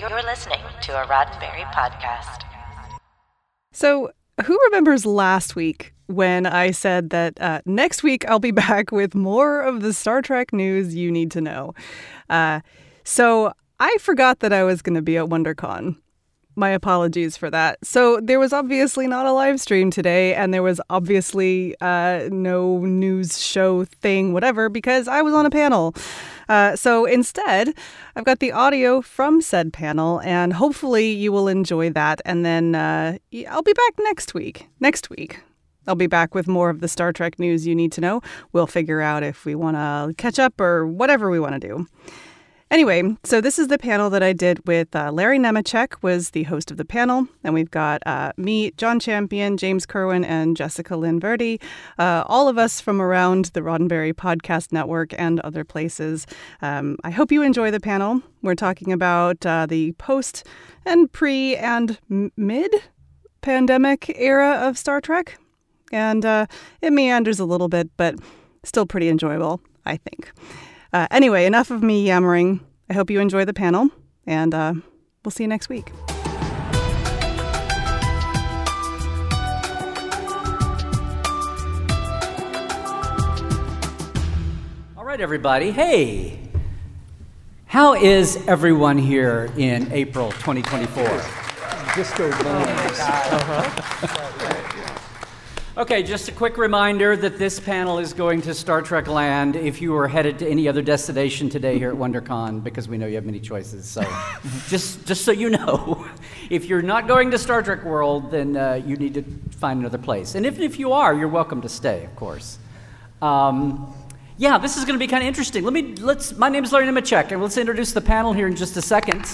You're listening to a Roddenberry podcast. So, who remembers last week when I said that uh, next week I'll be back with more of the Star Trek news you need to know? Uh, so, I forgot that I was going to be at WonderCon. My apologies for that. So, there was obviously not a live stream today, and there was obviously uh, no news show thing, whatever, because I was on a panel. Uh, so instead, I've got the audio from said panel, and hopefully you will enjoy that. And then uh, I'll be back next week. Next week. I'll be back with more of the Star Trek news you need to know. We'll figure out if we want to catch up or whatever we want to do. Anyway, so this is the panel that I did with uh, Larry Nemecek was the host of the panel, and we've got uh, me, John Champion, James Kerwin, and Jessica Lynn Verdi, uh, all of us from around the Roddenberry Podcast Network and other places. Um, I hope you enjoy the panel. We're talking about uh, the post and pre and mid pandemic era of Star Trek, and uh, it meanders a little bit, but still pretty enjoyable, I think. Uh, anyway, enough of me yammering. I hope you enjoy the panel, and uh, we'll see you next week. All right, everybody. Hey, how is everyone here in April 2024? Disco Okay, just a quick reminder that this panel is going to Star Trek Land if you are headed to any other destination today here at WonderCon, because we know you have many choices. So, just, just so you know, if you're not going to Star Trek World, then uh, you need to find another place. And if, if you are, you're welcome to stay, of course. Um, yeah, this is going to be kind of interesting. Let me let's. My name is Larry Nemecek, and let's introduce the panel here in just a second.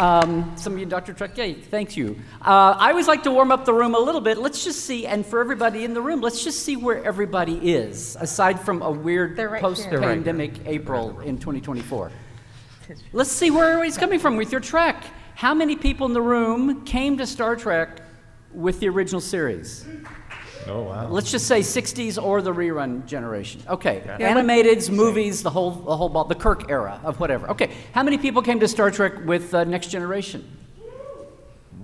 Um, some of you, Dr. Trek, yeah, thank you. Uh, I always like to warm up the room a little bit. Let's just see, and for everybody in the room, let's just see where everybody is, aside from a weird right post here. pandemic April in 2024. Let's see where everybody's coming from with your Trek. How many people in the room came to Star Trek with the original series? Oh, wow. Let's just say 60s or the rerun generation. Okay, animateds, movies, the whole, the whole ball, the Kirk era of whatever. Okay, how many people came to Star Trek with uh, Next Generation?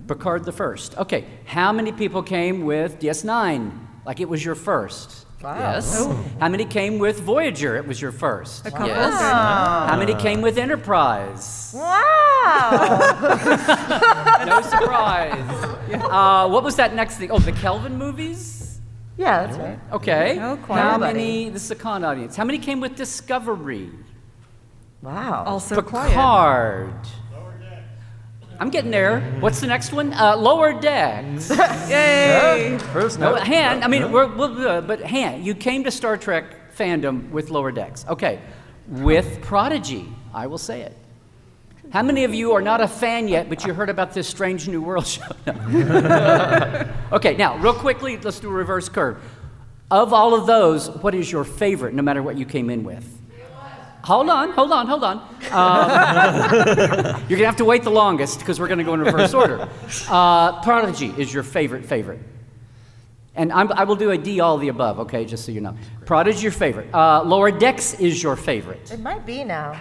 Picard the first. Okay, how many people came with DS9? Like it was your first. Yes. How many came with Voyager? It was your first. A couple. Yes. How many came with Enterprise? Wow. No surprise. Uh, what was that next thing? Oh, the Kelvin movies? Yeah, that's right. Okay. Quite How a buddy. many? This is a con audience. How many came with Discovery? Wow. Also quiet. Picard. I'm getting there. What's the next one? Uh, Lower Decks. Yay! First no, note. Han. I mean, we're, we'll, uh, but Han, you came to Star Trek fandom with Lower Decks. Okay, with Prodigy. I will say it. How many of you are not a fan yet, but you heard about this Strange New World show? Okay, now, real quickly, let's do a reverse curve. Of all of those, what is your favorite, no matter what you came in with? Hold on, hold on, hold on. Um, you're going to have to wait the longest because we're going to go in reverse order. Uh, Prodigy is your favorite favorite. And I'm, I will do a D all the above, okay, just so you know. Prodigy is your favorite. Uh, Lower Decks is your favorite. It might be now.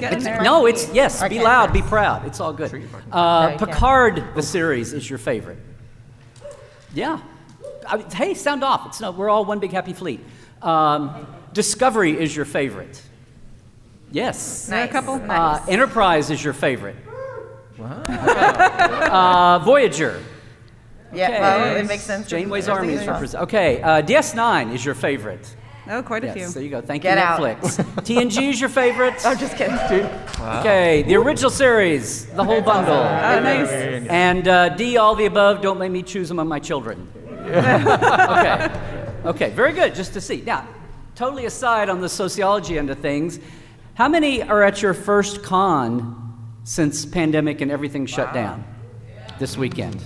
Get in there. No, it's, yes, be Okay. loud, be proud. It's all good. Uh, Picard, the series, is your favorite. Yeah. I mean, hey, sound off. It's not, we're all one big happy fleet. Um, Discovery is your favorite. Yes. There are a couple. Uh, Enterprise is your favorite. Wow. uh, Voyager. Yeah, Okay. well, it makes sense. Janeway's Army is is your favorite. Okay. Uh, DS9 is your favorite. Oh, quite a Yes, few. there you go. Thank Get you, out. Netflix. TNG is your favorite. I'm just kidding. Okay, the original series, the whole bundle. Oh, nice. And uh, D, all the above, don't make me choose among my children. okay, okay, very good, just to see. Now, totally aside on the sociology end of things, how many are at your first con since pandemic and everything shut down this weekend?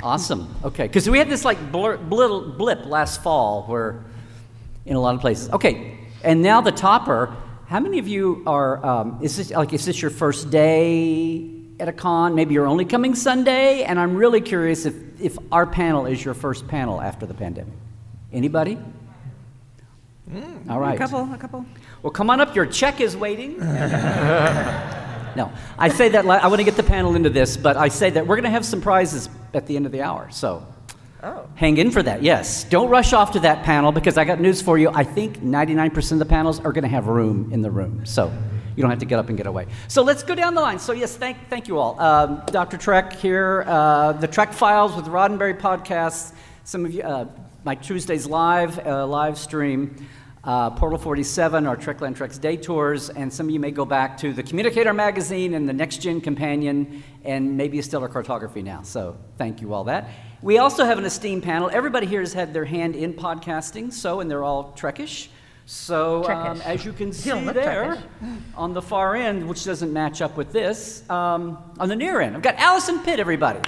Awesome. Okay, because we had this like blur, blip, blip last fall where in a lot of places. Okay, and now the topper. How many of you are? Um, is this like is this your first day at a con? Maybe you're only coming Sunday. And I'm really curious if if our panel is your first panel after the pandemic. Anybody? All right. A couple, a couple. Well, come on up. Your check is waiting. No, I say that. I want to get the panel into this, but I say that we're going to have some prizes at the end of the hour. So hang in for that. Yes, don't rush off to that panel because I got news for you. I think 99% of the panels are going to have room in the room, so you don't have to get up and get away. So let's go down the line. So yes, thank thank you all. Um, Dr. Trek here, uh, the Trek Files with Roddenberry podcasts. Some of you, uh, my Tuesdays live uh, live stream. Uh, Portal 47, our Trekland Treks Day Tours, and some of you may go back to the Communicator magazine and the Next Gen Companion, and maybe Stellar Cartography now. So thank you all that. We also have an esteemed panel. Everybody here has had their hand in podcasting, so and they're all Trekish. So um, as you can see there, Trekish. on the far end, which doesn't match up with this, um, on the near end, I've got Alison Pitt. Everybody,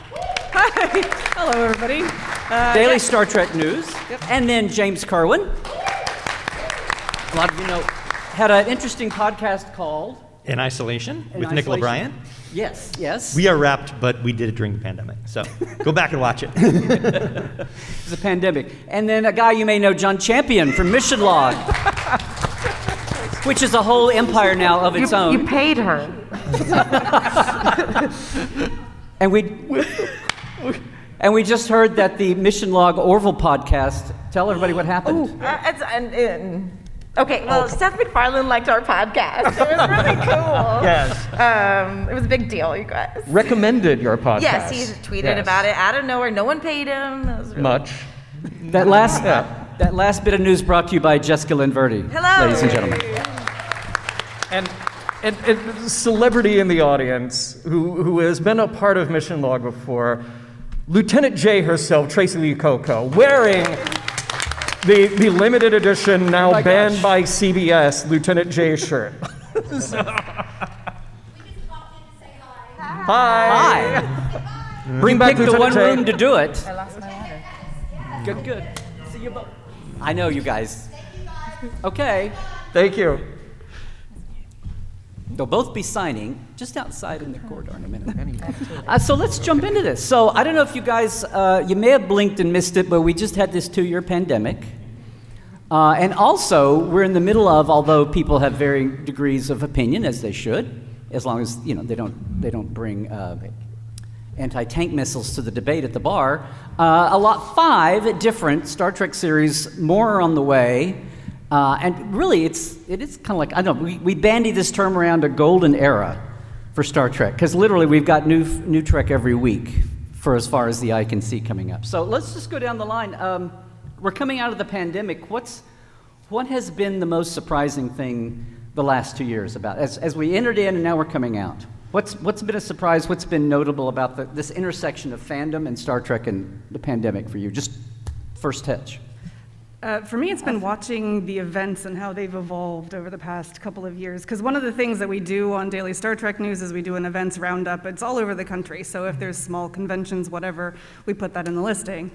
Hi. Hello, everybody. Uh, Daily Star Trek News, and then James Kerwin. A lot of you know had an interesting podcast called In Isolation In with Nicola Isolation. Bryant. Yes, yes. We are wrapped, but we did it during the pandemic. So go back and watch it. It's a pandemic. And then a guy you may know, John Champion from Mission Log, which is a whole empire now of its You, own. you paid her. and we and we just heard that the Mission Log Orville podcast. Tell everybody what happened. Uh, it's, and, and, okay, well, Seth MacFarlane liked our podcast. It was really cool. Yes. Um, it was a big deal, you guys. Recommended your podcast. Yes, he tweeted Yes. about it out of nowhere. No one paid him. It was really Much. That last Yeah. that last bit of news brought to you by Jessica Lynn Verdi, Hello. ladies and gentlemen. And, and, and celebrity in the audience who, who has been a part of Mission Log before, Lieutenant J herself, Tracee Lee Cocco, wearing the, the limited edition, now oh my banned gosh. by CBS, Lieutenant J shirt. Hi. Hi. Bring back the one J. room to do it. I lost my water. Good, good. See you both. I know you guys. Okay. Thank you. They'll both be signing just outside in the corridor in a minute. Uh, so let's jump into this. So I don't know if you guys, uh, you may have blinked and missed it, but we just had this two-year pandemic. Uh, and also, we're in the middle of, although people have varying degrees of opinion, as they should, as long as you know they don't they don't bring uh, anti-tank missiles to the debate at the bar. Uh, a lot five different Star Trek series, more on the way. Uh, and really, it's it is kind of like I don't know. We, we bandy this term around a golden era for Star Trek because literally we've got new new Trek every week for as far as the eye can see coming up. So let's just go down the line. Um, we're coming out of the pandemic. What's what has been the most surprising thing the last two years about as, as we entered in and now we're coming out? What's what's been a surprise? What's been notable about the, this intersection of fandom and Star Trek and the pandemic for you? Just first touch. Uh, for me, it's been watching the events and how they've evolved over the past couple of years. Because one of the things that we do on Daily Star Trek News is we do an events roundup. It's all over the country. So if there's small conventions, whatever, we put that in the listing.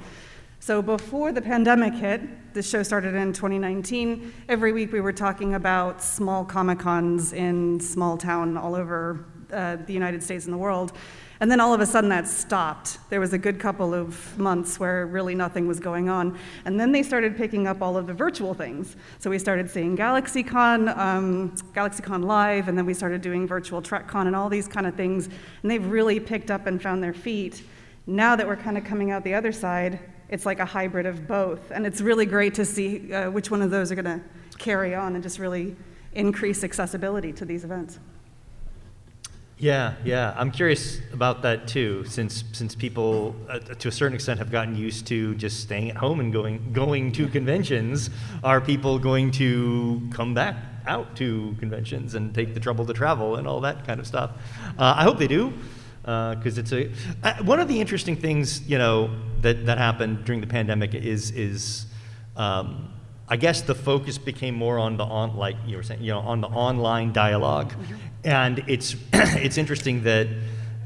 So before the pandemic hit, the show started in 2019. Every week we were talking about small Comic Cons in small town all over uh, the United States and the world. And then all of a sudden that stopped. There was a good couple of months where really nothing was going on. And then they started picking up all of the virtual things. So we started seeing GalaxyCon, um, GalaxyCon Live, and then we started doing virtual TrekCon and all these kind of things. And they've really picked up and found their feet. Now that we're kind of coming out the other side, it's like a hybrid of both. And it's really great to see uh, which one of those are going to carry on and just really increase accessibility to these events. Yeah, yeah. I'm curious about that too, since since people, uh, to a certain extent, have gotten used to just staying at home and going going to conventions. Are people going to come back out to conventions and take the trouble to travel and all that kind of stuff? Uh, I hope they do, because it's a uh, one of the interesting things you know that that happened during the pandemic is is. Um, I guess the focus became more on the on, like you were saying, you know, on the online dialog and it's it's interesting that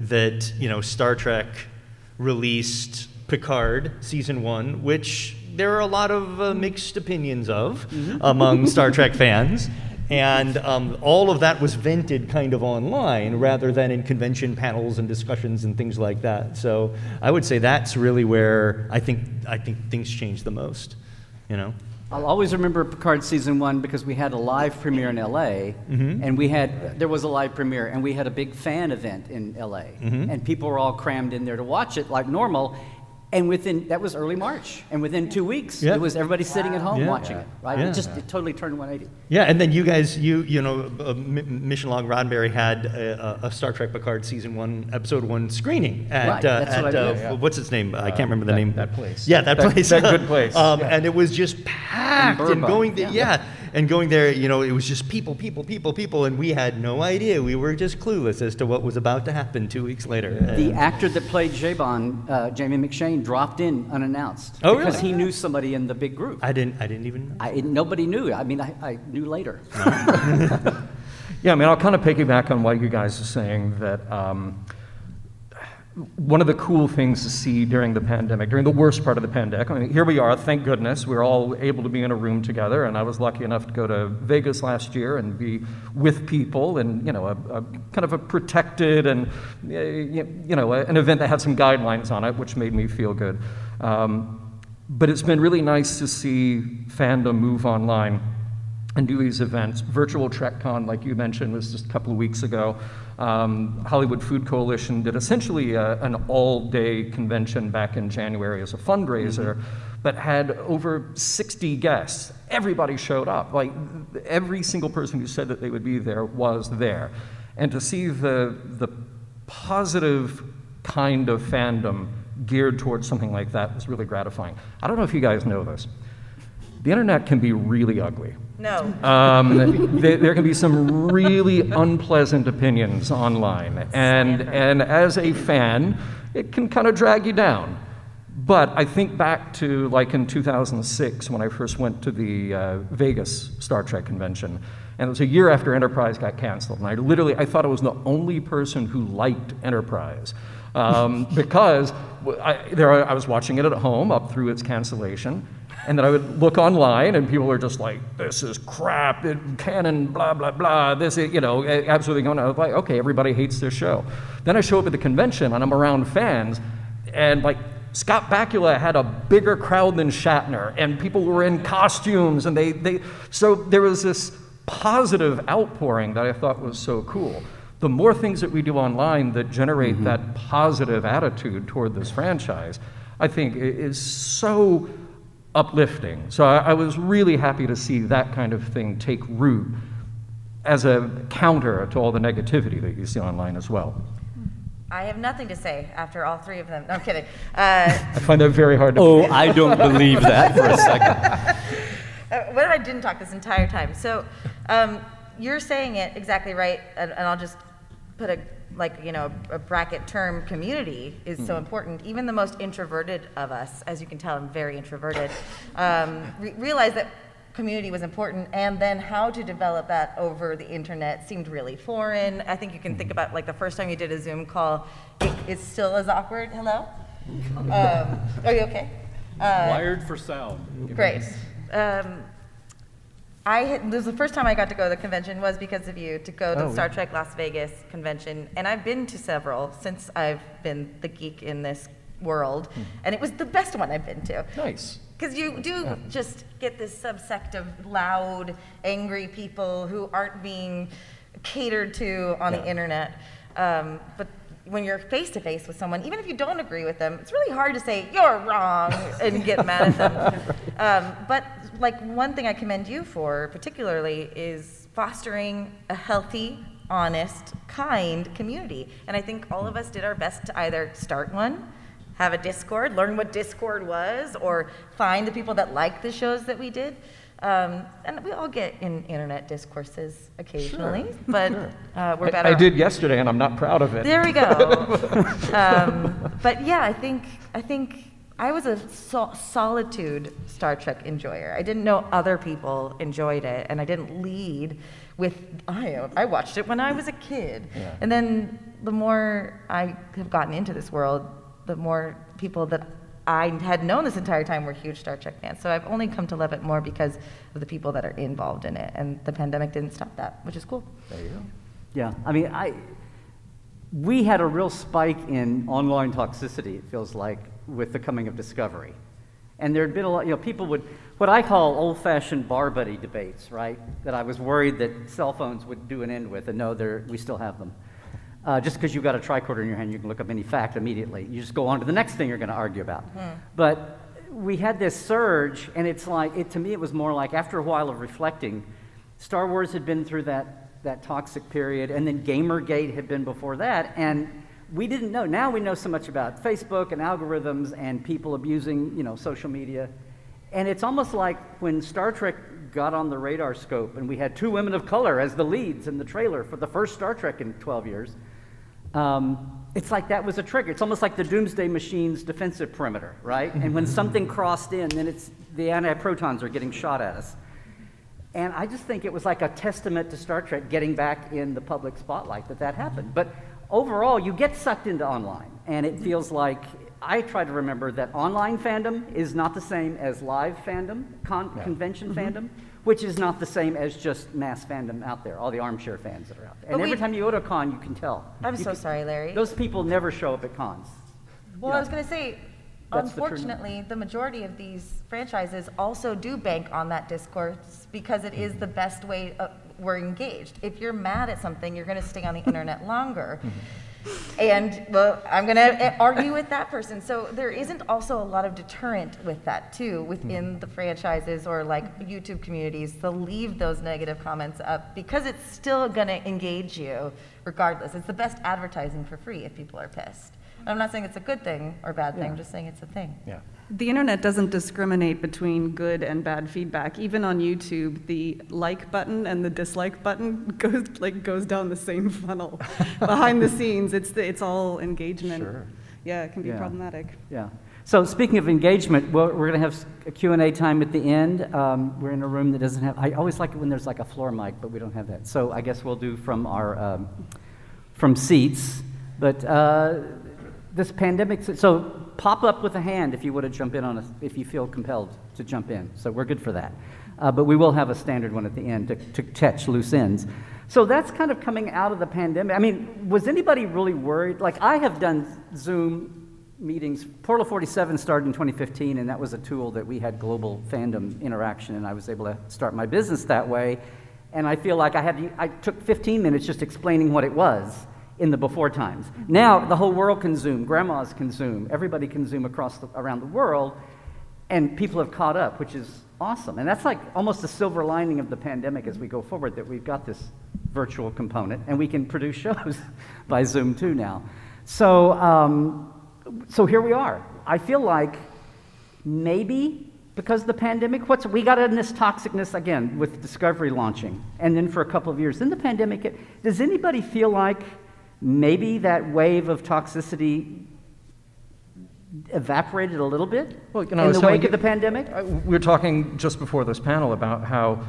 that you know Star Trek released Picard season one, which there are a lot of uh, mixed opinions of among Star Trek fans. And um, all of that was vented kind of online rather than in convention panels and discussions and things like that. So I would say that's really where I think I think things change the most. You know. I'll always remember Picard season one because we had a live premiere in LA, mm-hmm. and we had there was a live premiere, and we had a big fan event in LA, mm-hmm. and people were all crammed in there to watch it like normal. And within that was early March, and within two weeks, Yeah. it was everybody sitting at home Yeah. watching it. Right? Yeah. It just it totally turned 180. Yeah, and then you guys, you you know, uh, M- Mission Log Roddenberry had a, a a Star Trek Picard season one, episode one screening at Right, uh, that's what uh, did. Yeah. what's its name? I can't remember the that- name. that place. Yeah, that, That- place. that good place. um, Yeah. And it was just packed, and Burbank, going there, yeah. Yeah. and going there, you know, it was just people, people, people, people, and we had no idea. We were just clueless as to what was about to happen two weeks later. The actor that played Zhaban, uh, Jamie McShane, dropped in unannounced Oh, because really? he knew somebody in the big group. I didn't, I didn't even. know. I, nobody knew. I mean, I, I knew later. Yeah, I mean, I'll kind of piggyback on what you guys are saying that um, one of the cool things to see during the pandemic, during the worst part of the pandemic, I mean, here we are, thank goodness, we're all able to be in a room together, and I was lucky enough to go to Vegas last year and be with people and, you know, a, a kind of a protected and, you you know, an event that had some guidelines on it, which made me feel good. Um, but it's been really nice to see fandom move online and do these events. Virtual TrekCon, like you mentioned, was just a couple of weeks ago. Um, Hollywood Food Coalition did essentially a, an all-day convention back in January as a fundraiser, but had over 60 guests. Everybody showed up. Like every single person who said that they would be there was there. And to see the the positive kind of fandom geared towards something like that was really gratifying. I don't know if you guys know this. The internet can be really ugly. No. Um, there, there can be some really unpleasant opinions online, and and as a fan, it can kind of drag you down. But I think back to like in 2006 when I first went to the uh, Vegas Star Trek convention, and it was a year after Enterprise got canceled, and I literally I thought I was the only person who liked Enterprise. Um, because I, there I was watching it at home up through its cancellation, and then I would look online, and people are just like, "This is crap. It, canon, blah blah blah. This, is, you know, absolutely going." I was like, "Okay, everybody hates this show." Then I show up at the convention, and I'm around fans, and like Scott Bakula had a bigger crowd than Shatner, and people were in costumes, and they they. So there was this positive outpouring that I thought was so cool. The more things that we do online that generate mm-hmm. that positive attitude toward this franchise, I think is so uplifting. So I, I was really happy to see that kind of thing take root as a counter to all the negativity that you see online as well. I have nothing to say after all three of them. No, I'm kidding. Uh, I find that very hard to Oh, I don't believe that for a second. Uh, what if I didn't talk this entire time? So, um, you're saying it exactly right, and, and I'll just put a like you know a bracket term. Community is so important. Even the most introverted of us, as you can tell, I'm very introverted. Um, re- realize that community was important, and then how to develop that over the internet seemed really foreign. I think you can think about like the first time you did a Zoom call, it, it's still as awkward. Hello, um, are you okay? Uh, Wired for sound. Great. Um, I had, this was the first time I got to go to the convention was because of you to go to the Star Trek Las Vegas convention, and I've been to several since I've been the geek in this world, and it was the best one I've been to. Nice. Because you do just get this subsect of loud, angry people who aren't being catered to on the internet. Um, but when you're face to face with someone, even if you don't agree with them, it's really hard to say you're wrong and get mad at them. Um, but like one thing I commend you for particularly is fostering a healthy, honest, kind community. And I think all of us did our best to either start one have a Discord, learn what Discord was, or find the people that liked the shows that we did. Um, and we all get in internet discourses occasionally, but uh, we're I, better. I did yesterday, and I'm not proud of it. There we go. um, but yeah, I think I think I was a sol- solitude Star Trek enjoyer. I didn't know other people enjoyed it, and I didn't lead with I. I watched it when I was a kid, and then the more I have gotten into this world, the more people that I had known this entire time we were huge Star Trek fans. So I've only come to love it more because of the people that are involved in it, and the pandemic didn't stop that, which is cool. Yeah, I mean, I we had a real spike in online toxicity. It feels like with the coming of Discovery, And there had been a lot, you know, people would, what I call old fashioned bar buddy debates, right? That I was worried that cell phones would do an end with, and no, they're, we still have them. Uh, just because you've got a tricorder in your hand, you can look up any fact immediately. You just go on to the next thing you're going to argue about. But we had this surge, and it's like, it, to me, it was more like after a while of reflecting, Star Wars had been through that, that toxic period, and then Gamergate had been before that, and we didn't know. Now we know so much about Facebook and algorithms and people abusing, you know, social media. And it's almost like when Star Trek got on the radar scope and we had two women of color as the leads in the trailer for the first Star Trek in 12 years. Um, it's like that was a trigger. It's almost like the Doomsday Machine's defensive perimeter, right? and when something crossed in, then it's the anti-protons are getting shot at us. And I just think it was like a testament to Star Trek getting back in the public spotlight that that happened. But overall, you get sucked into online, and it feels like I try to remember that online fandom is not the same as live fandom, con- convention mm-hmm. fandom, which is not the same as just mass fandom out there, all the armchair fans that are out there. And But we- every time you go to a con, you can tell. I'm You so can- sorry, Larry. Those people never show up at cons. Well, Yeah. I was going to say, That's the unfortunately, the majority of these franchises also do bank on that discourse because it is mm-hmm. the best way uh, we're engaged. If you're mad at something, you're going to stay on the internet longer. Mm-hmm. And well, I'm going to eh, argue with that person. So there isn't also a lot of deterrent with that too within hmm. the franchises or like YouTube communities to leave those negative comments up because it's still going to engage you regardless. It's the best advertising for free if people are pissed. I'm not saying it's a good thing or bad thing. I'm just saying it's a thing. Yeah. The internet doesn't discriminate between good and bad feedback. Even on YouTube, the like button and the dislike button goes like goes down the same funnel. Behind the scenes, it's the, it's all engagement. Sure. Yeah, it can be Yeah. problematic. Yeah. So speaking of engagement, well, we're going to have a Q&A time at the end. Um, we're in a room that doesn't have, I always like it when there's like a floor mic, but we don't have that. So I guess we'll do from our, um, from seats. But uh, this pandemic, so pop up with a hand if you want to jump in on us, if you feel compelled to jump in. So we're good for that. Uh, but we will have a standard one at the end to, to catch loose ends. So that's kind of coming out of the pandemic. I mean, was anybody really worried? Like, I have done Zoom meetings. Portal 47 started in 2015, and that was a tool that we had global fandom interaction, and I was able to start my business that way. And I feel like I had I took 15 minutes just explaining what it was in the before times. Now the whole world can Zoom, grandmas can Zoom, everybody can Zoom across the, around the world, and people have caught up, which is awesome. And that's like almost a silver lining of the pandemic as we go forward that we've got this virtual component, and we can produce shows by Zoom too now. So, um, so here we are. I feel like maybe because of the pandemic, what's we got in this toxicness again with Discovery launching, and then for a couple of years. Then the pandemic. Does anybody feel like maybe that wave of toxicity evaporated a little bit Well, you know, in the wake you- of the pandemic? We were talking just before this panel about how,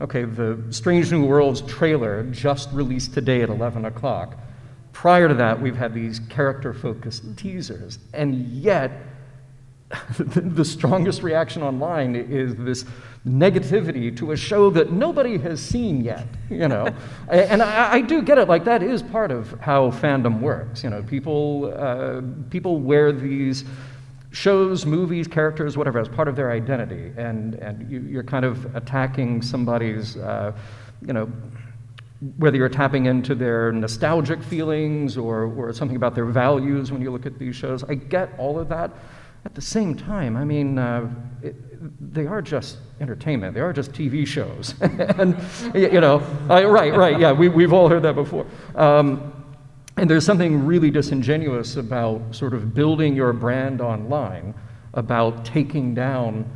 okay, the Strange New Worlds trailer just released today at 11 o'clock. Prior to that, we've had these character focused teasers, and yet the the strongest reaction online is this negativity to a show that nobody has seen yet, you know. And I, I do get it, like that is part of how fandom works. You know, people, uh, people wear these shows, movies, characters, whatever, as part of their identity. And, and you, you're kind of attacking somebody's, uh, you know, whether you're tapping into their nostalgic feelings or, or something about their values when you look at these shows. I get all of that. At the same time, I mean, uh, it, they are just entertainment. They are just TV shows. and, you know, right, right, yeah, we, we've all heard that before. Um, and there's something really disingenuous about sort of building your brand online, about taking down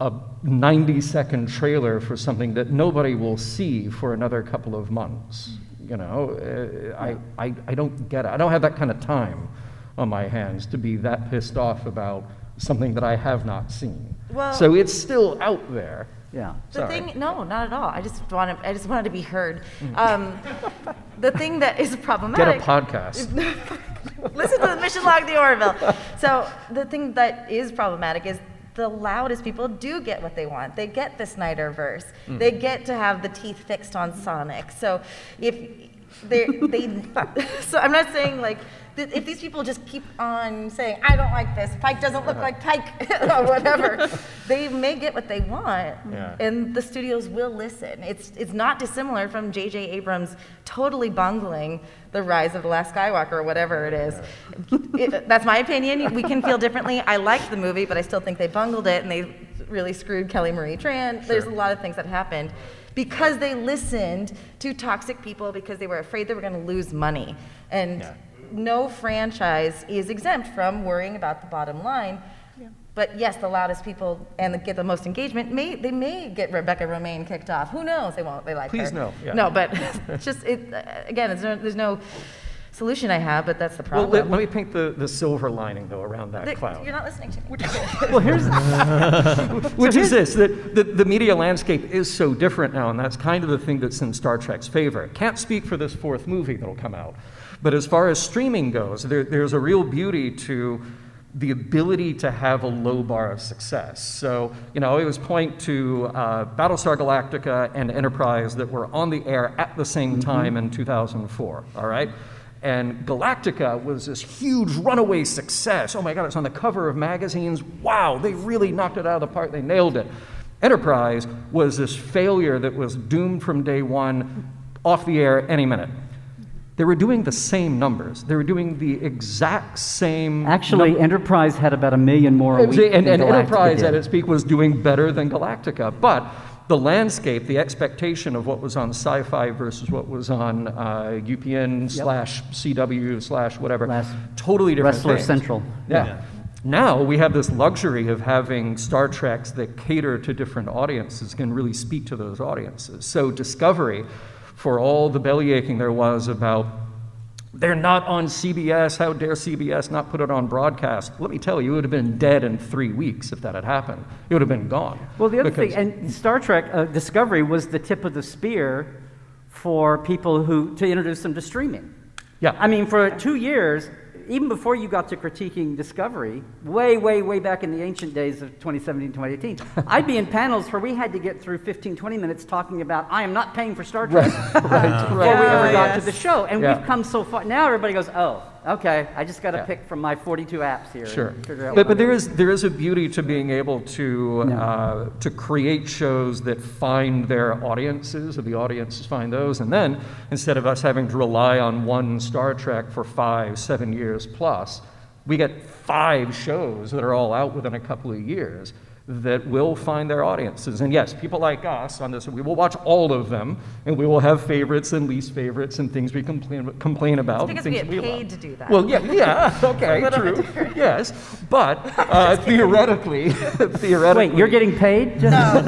a 90 second trailer for something that nobody will see for another couple of months. You know, uh, I, I, I don't get it. I don't have that kind of time on my hands to be that pissed off about something that I have not seen. Well- so it's still out there. Yeah. The Sorry. thing, no, not at all. I just wanted, I just wanted to be heard. Um, the thing that is problematic. Get a podcast. Listen to the Mission Log the Orville. So the thing that is problematic is the loudest people do get what they want. They get the Snyderverse. They get to have the teeth fixed on Sonic. So if they, they, so I'm not saying like, th- if these people just keep on saying, I don't like this, Pike doesn't look uh-huh. like Pike, or whatever, they may get what they want, Yeah. and the studios will listen. It's, it's not dissimilar from J.J. Abrams totally bungling the rise of the last Skywalker, or whatever it is. It- that's my opinion. We can feel differently. I liked the movie, but I still think they bungled it, and they really screwed Kelly Marie Tran. There's a lot of things that happened because they listened to toxic people because they were afraid they were going to lose money. And Yeah. No franchise is exempt from worrying about the bottom line. But yes, the loudest people and the, get the most engagement may they may get Rebecca Romijn kicked off. Who knows? They won't. They like Please her. no, yeah. No, but it's just it again. It's no, there's no solution I have, but that's the Well, problem. let, let me paint the, the silver lining, though, around that They- cloud. You're not listening to me. Well, here's Which is this that the, the media landscape is so different now, and that's kind of the thing that's in Star Trek's favor. Can't speak for this fourth movie that'll come out, but as far as streaming goes, there, there's a real beauty to the ability to have a low bar of success. So, you know, I always point to uh, Battlestar Galactica and Enterprise that were on the air at the same time in 2004, all right? And Galactica was this huge runaway success. Oh my God, it's on the cover of magazines. Wow, they really knocked it out of the park. They nailed it. Enterprise was this failure that was doomed from day one, off the air any minute. They were doing the same numbers. They were doing the exact same. actually Enterprise had about a million more a and, week. and, Galactica Enterprise did. at its peak was doing better than Galactica. But the landscape, the expectation of what was on sci fi versus what was on uh, UPN slash CW slash whatever, Last- totally different. Wrestler things. Central. Yeah. Yeah. Now we have this luxury of having Star Treks that cater to different audiences, can really speak to those audiences. So Discovery, for all the belly aching there was about they're not on CBS, how dare CBS not put it on broadcast? Let me tell you, it would have been dead in three weeks if that had happened. It would have been gone. Well, the other thing, and Star Trek uh, Discovery was the tip of the spear for people who to introduce them to streaming. Yeah. I mean, for two years, even before you got to critiquing Discovery, way, way, way back in the ancient days of 2017, 2018, I'd be in panels where we had to get through 15, 20 minutes talking about, I am not paying for Star Trek right, before we ever got to the show. And Yeah. we've come so far. Now everybody goes, oh, okay, I just got to Yeah. pick from my 42 apps here. Sure, and figure out but, but there is there is a beauty to being able to No. uh, to create shows that find their audiences, or the audiences find those, and then instead of us having to rely on one Star Trek for five, seven years plus, we get five shows that are all out within a couple of years that will find their audiences. And yes, people like us on this, we will watch all of them, and we will have favorites and least favorites and things we complain complain about. because and we get love. paid to do that. Well, yeah, yeah, okay, true, yes, but uh, theoretically, theoretically, Wait, you're getting paid? Just-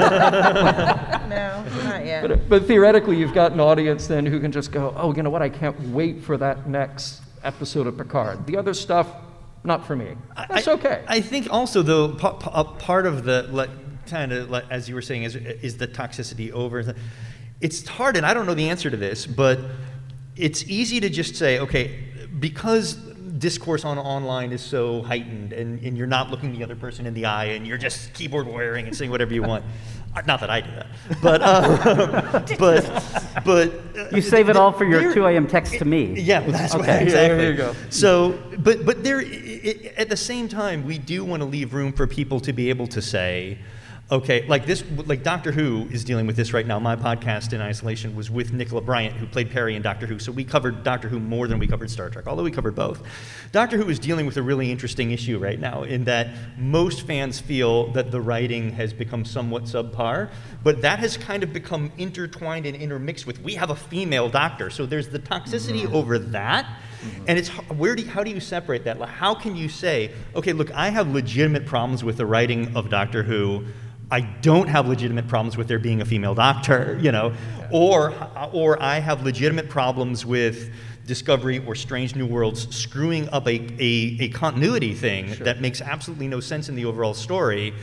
no, not yet. but, but theoretically, you've got an audience then who can just go, oh, you know what? I can't wait for that next episode of Picard. The other stuff, not for me. That's I- okay. I think also though pa- pa- a part of the like, kind of like, as you were saying is is the toxicity over. It's hard, and I don't know the answer to this, but it's easy to just say, okay, because discourse on online is so heightened, and, and you're not looking the other person in the eye, and you're just keyboard warring and saying whatever you want. Uh, Not that I do that, but uh, but but uh, You save it all for your there- 2 a.m. text to me. yeah, well, that's what Okay, yeah, exactly. there you go. So, but but there, i i at the same time, we do want to leave room for people to be able to say, okay, like this, like Doctor Who is dealing with this right now. My podcast in isolation was with Nicola Bryant, who played Peri in Doctor Who. So we covered Doctor Who more than we covered Star Trek, although we covered both. Doctor Who is dealing with a really interesting issue right now, in that most fans feel that the writing has become somewhat subpar, but that has kind of become intertwined and intermixed with we have a female doctor, so there's the toxicity mm-hmm. over that. Mm-hmm. And it's where do you, how do you separate that? Like, how can you say, okay, look, I have legitimate problems with the writing of Doctor Who. I don't have legitimate problems with there being a female doctor, you know, or or I have legitimate problems with Discovery or Strange New Worlds screwing up a, a, a continuity thing that makes absolutely no sense in the overall story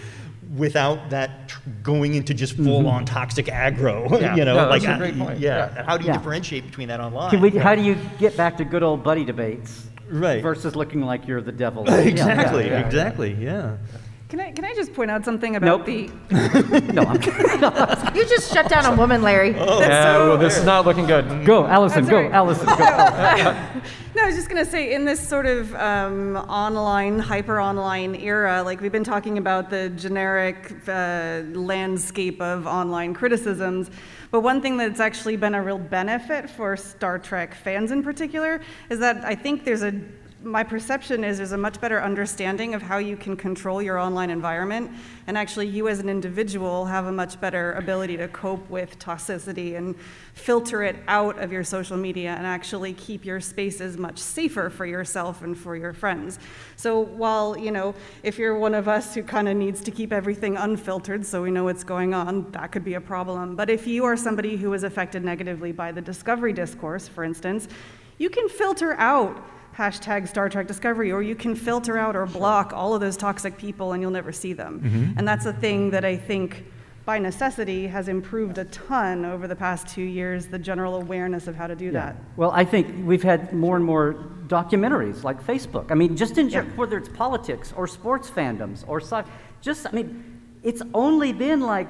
without that tr- going into just full on mm-hmm. toxic aggro, Yeah. you know, No, like that's a great point. yeah. Yeah. How do you Yeah. differentiate between that online? Can we, how do you get back to good old buddy debates Right. versus looking like you're the devil? Yeah, yeah, exactly, yeah. exactly, yeah. Can I, can I just point out something about Nope. the. No, I'm kidding. You just shut down a woman, Larry. Yeah, well, this is not looking good. Go, Alison, That's go, all right. Alison, go. No, I was just going to say, in this sort of um, online, hyper online era, like we've been talking about the generic uh, landscape of online criticisms. But one thing that's actually been a real benefit for Star Trek fans in particular is that I think there's a my perception is there's a much better understanding of how you can control your online environment. And actually you as an individual have a much better ability to cope with toxicity and filter it out of your social media and actually keep your spaces much safer for yourself and for your friends. So while you know if you're one of us who kind of needs to keep everything unfiltered so we know what's going on that could be a problem. But if you are somebody who is affected negatively by the discovery discourse for instance you can filter out hashtag Star Trek Discovery, or you can filter out or block all of those toxic people and you'll never see them. Mm-hmm. And that's a thing that I think by necessity has improved a ton over the past two years, the general awareness of how to do that. Well, I think we've had more and more documentaries like Facebook. I mean, just in Yeah. whether it's politics or sports fandoms or sci, just I mean, it's only been like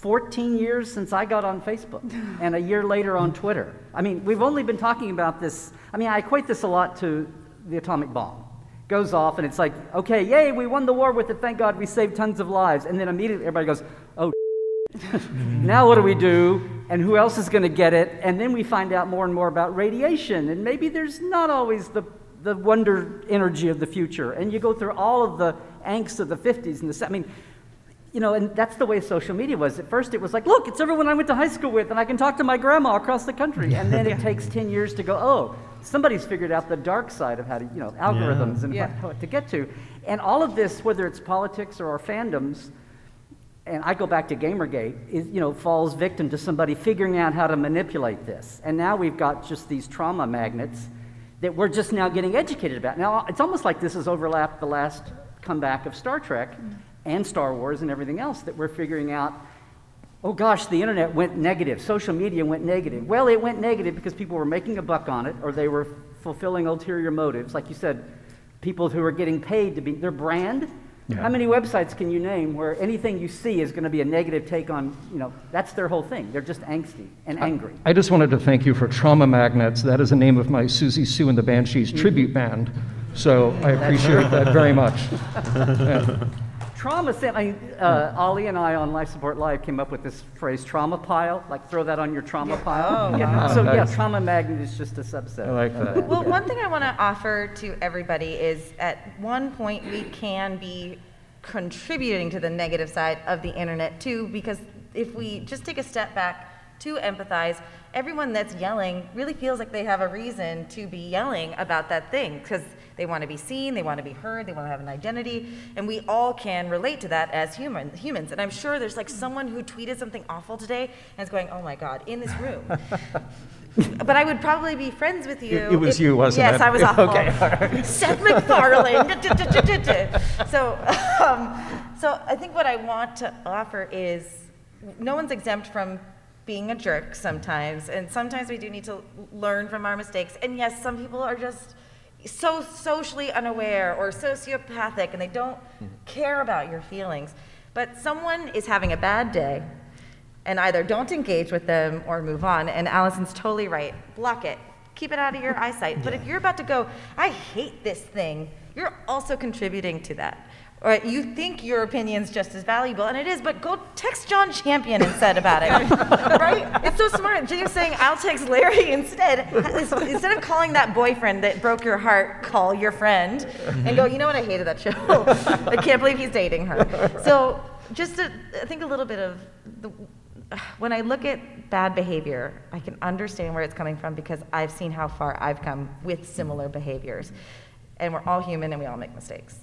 14 years since I got on Facebook, and a year later on Twitter. I mean, we've only been talking about this. I mean, I equate this a lot to the atomic bomb. Goes off, and it's like, okay, yay, we won the war with it. Thank God, we saved tons of lives. And then immediately everybody goes, oh. now what do we do? And who else is going to get it? And then we find out more and more about radiation. And maybe there's not always the, the wonder energy of the future. And you go through all of the angst of the 50s and the. se- I mean, you know, and that's the way social media was. At first, it was like, look, it's everyone I went to high school with, and I can talk to my grandma across the country. And then it takes 10 years to go, oh, somebody's figured out the dark side of how to, you know, algorithms and Yeah. what, what to get to. And all of this, whether it's politics or our fandoms, and I go back to Gamergate, is, you know, falls victim to somebody figuring out how to manipulate this. And now we've got just these trauma magnets that we're just now getting educated about. Now, it's almost like this has overlapped the last comeback of Star Trek mm. And Star Wars and everything else that we're figuring out. Oh gosh, the internet went negative. Social media went negative. Well, it went negative because people were making a buck on it or they were fulfilling ulterior motives. Like you said, people who are getting paid to be their brand. Yeah. How many websites can you name where anything you see is going to be a negative take on, you know, that's their whole thing. They're just angsty and angry. I just wanted to thank you for Trauma Magnets. That is the name of my Siouxsie Sioux and the Banshees mm-hmm. tribute band. So I appreciate that very much. Trauma, Sam, I mean, uh, Ollie and I on Life Support Live came up with this phrase, trauma pile, like throw that on your trauma pile. yeah. So, yeah, Nice. trauma magnet is just a subset. I like that. Well, one thing I want to offer to everybody is at one point we can be contributing to the negative side of the internet too, because if we just take a step back to empathize, everyone that's yelling really feels like they have a reason to be yelling about that thing because they want to be seen, they want to be heard, they want to have an identity, and we all can relate to that as human, humans. And I'm sure there's like someone who tweeted something awful today and is going, "Oh my God!" in this room. But I would probably be friends with you. It- it was if- you, wasn't yes, it? Yes, I was awful. Okay, Seth MacFarlane. so, um, so I think what I want to offer is no one's exempt from being a jerk sometimes, and sometimes we do need to learn from our mistakes. And yes, some people are just so socially unaware or sociopathic, and they don't mm-hmm. care about your feelings. But someone is having a bad day, and either don't engage with them or move on. And Alison's totally right. Block it. Keep it out of your eyesight. But if you're about to go, I hate this thing, you're also contributing to that. Or you think your opinion's just as valuable, and it is, but go text John Champion instead about it. right? It's so smart. Just saying, I'll text Larry instead. Instead of calling that boyfriend that broke your heart, call your friend and go, you know what, I hated that show. I can't believe he's dating her. So just to, I think a little bit of the, when I look at bad behavior, I can understand where it's coming from because I've seen how far I've come with similar behaviors. And we're all human and we all make mistakes.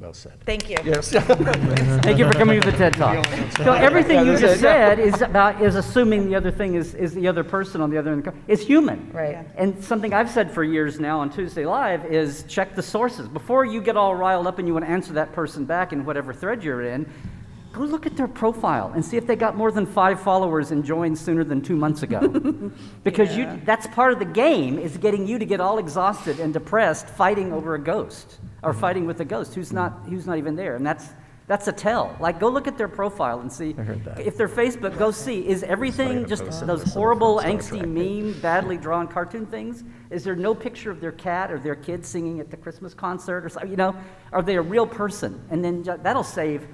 Well said. Thank you. Yes. Thank you for coming to the TED Talk. So everything Yeah, you just it. said is about is assuming the other thing is, is the other person on the other end. of the co- It's human. Right. Yeah. And something I've said for years now on Tuesday Live is check the sources before you get all riled up and you want to answer that person back in whatever thread you're in. Go look at their profile and see if they got more than five followers and joined sooner than two months ago. because you, that's part of the game is getting you to get all exhausted and depressed fighting over a ghost. or fighting with a ghost who's not who's not even there, and that's that's a tell. Like, go look at their profile and see. heard that. If they're Facebook, go see. Is everything just those horrible, angsty, meme badly drawn cartoon things? Is there no picture of their cat or their kid singing at the Christmas concert or something? You know, are they a real person? And then that'll save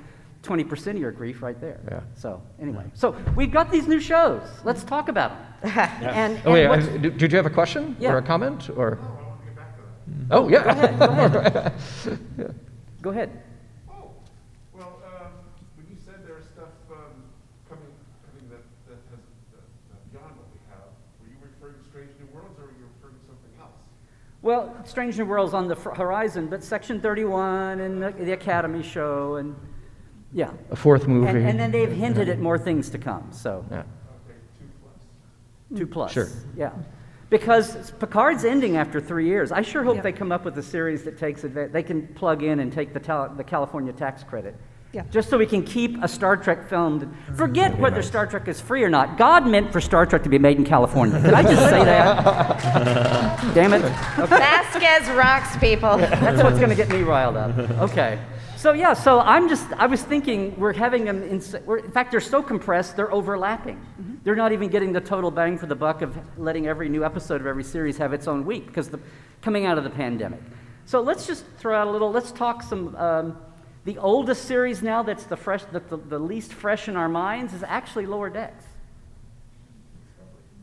20% of your grief right there. Yeah. So, anyway. So, we've got these new shows. Let's talk about them. and, Oh, wait, and I- what's- did did you have a question Yeah. or a comment? Or? Oh, yeah. go ahead. Oh, well, um, when you said there's stuff um, coming, coming that, that has uh, uh, beyond what we have, were you referring to Strange New Worlds or were you referring to something else? Well, Strange New Worlds on the fr- horizon, but Section 31 and the, the Academy show, and yeah. A fourth movie. And, and then they've hinted at more things to come, so Yeah. Okay, two plus. two plus. Sure. Yeah. Because Picard's ending after three years. I sure hope they come up with a series that takes advantage. they can plug in and take the, tal- the California tax credit. Yeah. Just so we can keep a Star Trek filmed. Forget whether Star Trek is free or not. God meant for Star Trek to be made in California. Did I just say that? Damn it. Vasquez rocks, people. That's what's going to get me riled up. Okay. So yeah, so I'm just I was thinking we're having them in, we're, in fact they're so compressed they're overlapping. They're not even getting the total bang for the buck of letting every new episode of every series have its own week because the coming out of the pandemic. So let's just throw out a little. Let's talk some. Um, the oldest series now that's the fresh, that the, the least fresh in our minds is actually Lower Decks.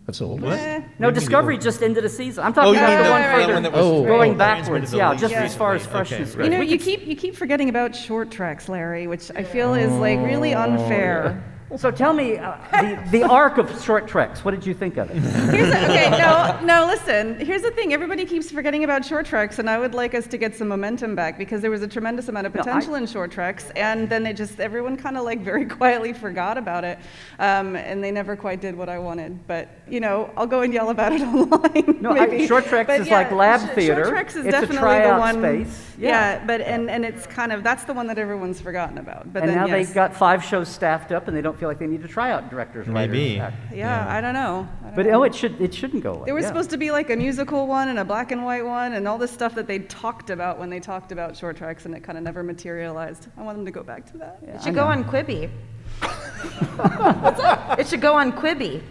That's old. What? No, Discovery just ended a season. I'm talking Oh, you about mean the the one the further one that was Oh. going transmitted backwards. to the Yeah, just as far as recently. Okay, freshness. right. You know, you keep you keep forgetting about Short Treks, Larry, which I feel is like really oh. unfair. So tell me uh, the, the arc of short treks. What did you think of it? Here's the, okay, no, no, listen. Here's the thing. Everybody keeps forgetting about short treks, and I would like us to get some momentum back because there was a tremendous amount of No, I- potential in short treks, and then they just everyone kind of like very quietly forgot about it, um, and they never quite did what I wanted. But you know, I'll go and yell about it online. No, I- Short Treks But is like lab Sh- theater. Short treks is It's a definitely the one. space. Yeah. Yeah. but and and it's kind of that's the one that everyone's forgotten about. But and then now yes. they've got five shows staffed up, and they don't feel like they need to try out directors. writers, Maybe. actors. Yeah, I don't know. I don't But oh, know. oh, it should it shouldn't go away. There was yeah. supposed to be like a musical one and a black and white one and all this stuff that they talked about when they talked about Short Treks and it kind of never materialized. I want them to go back to that. It should go on Quibi. It should go on Quibi.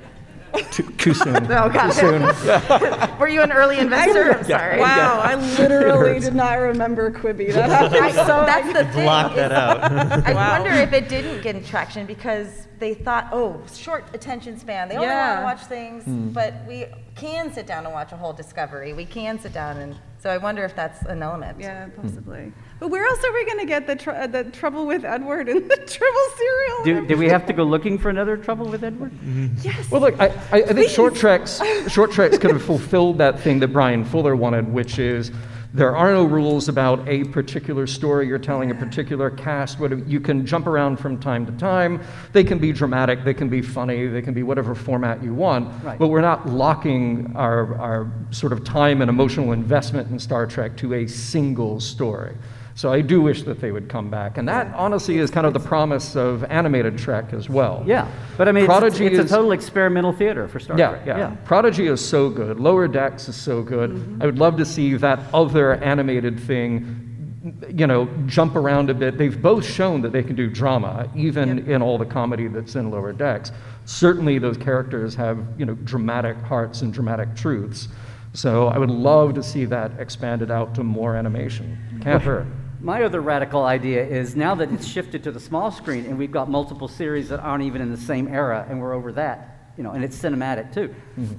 Too, too soon. Oh, God. Too soon. Were you an early investor? I'm sorry. Wow, I literally did not remember Quibi. That happened so that's the thing. Block that is- out. I Wow. wonder if it didn't get traction because they thought, oh, short attention span. They only Yeah. want to watch things, hmm. but we can sit down and watch a whole Discovery. We can sit down and. So I wonder if that's an element. Yeah, possibly. But where else are we going to get the, tr- uh, the trouble with Edward and the trouble serial? Do, do we have to go looking for another trouble with Edward? Yes. Well, look, I, I, I think Short Treks, short treks could have fulfilled that thing that Bryan Fuller wanted, which is there are no rules about a particular story you're telling, a particular cast. You can jump around from time to time. They can be dramatic, they can be funny, they can be whatever format you want. Right. But we're not locking our, our sort of time and emotional investment in Star Trek to a single story. So I do wish that they would come back, and that honestly is kind of the promise of animated Trek as well. Yeah, but I mean, it's, it's, Prodigy it's a is- total experimental theater for Star yeah, Trek. yeah, yeah. Prodigy is so good. Lower Decks is so good. Mm-hmm. I would love to see that other animated thing, you know, jump around a bit. They've both shown that they can do drama, even in all the comedy that's in Lower Decks. Certainly, those characters have, you know, dramatic hearts and dramatic truths. So I would love to see that expanded out to more animation. Can't hurt. My other radical idea is now that it's shifted to the small screen and we've got multiple series that aren't even in the same era and we're over that, you know, and it's cinematic too. Mm-hmm.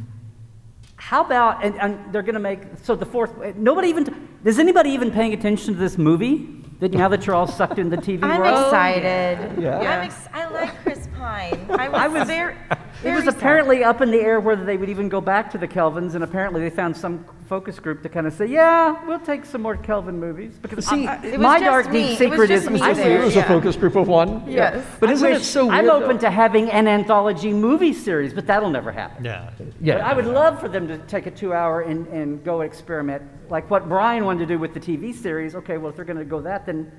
How about, and, and they're going to make, so the fourth, nobody even, is anybody even paying attention to this movie? That now that you're all sucked in the TV world? I'm world? excited. Yeah. I'm ex- I like Chris Pine. I was, I was very. It was sad. apparently up in the air whether they would even go back to the Kelvins, and apparently they found some focus group to kind of say, "Yeah, we'll take some more Kelvin movies." Because See, I- It was my just dark me. deep It was secret just is me I there. It was wish- a focus group of one. Yes. But I isn't it wish- so weird? I'm open though? to having an anthology movie series, but that'll never happen. Yeah. Yeah. But I would love for them to take a two-hour and, and go experiment, like what Brian wanted to do with the TV series. Okay, well, if they're going to go that, then,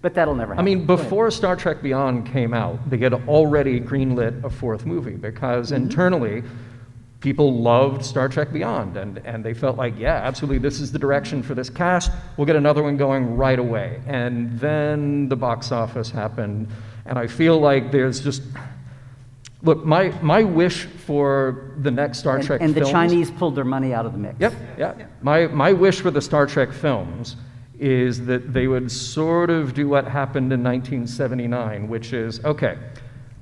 but that'll never happen. I mean, before Star Trek Beyond came out, they had already greenlit a fourth movie because Mm-hmm. internally, people loved Star Trek Beyond, and, and they felt like, yeah, absolutely, this is the direction for this cast. We'll get another one going right away. And then the box office happened, and I feel like there's just. Look, my, my wish for the next Star And, Trek and the films- Chinese pulled their money out of the mix. Yep, yeah. My, my wish for the Star Trek films is that they would sort of do what happened in 1979, which is okay,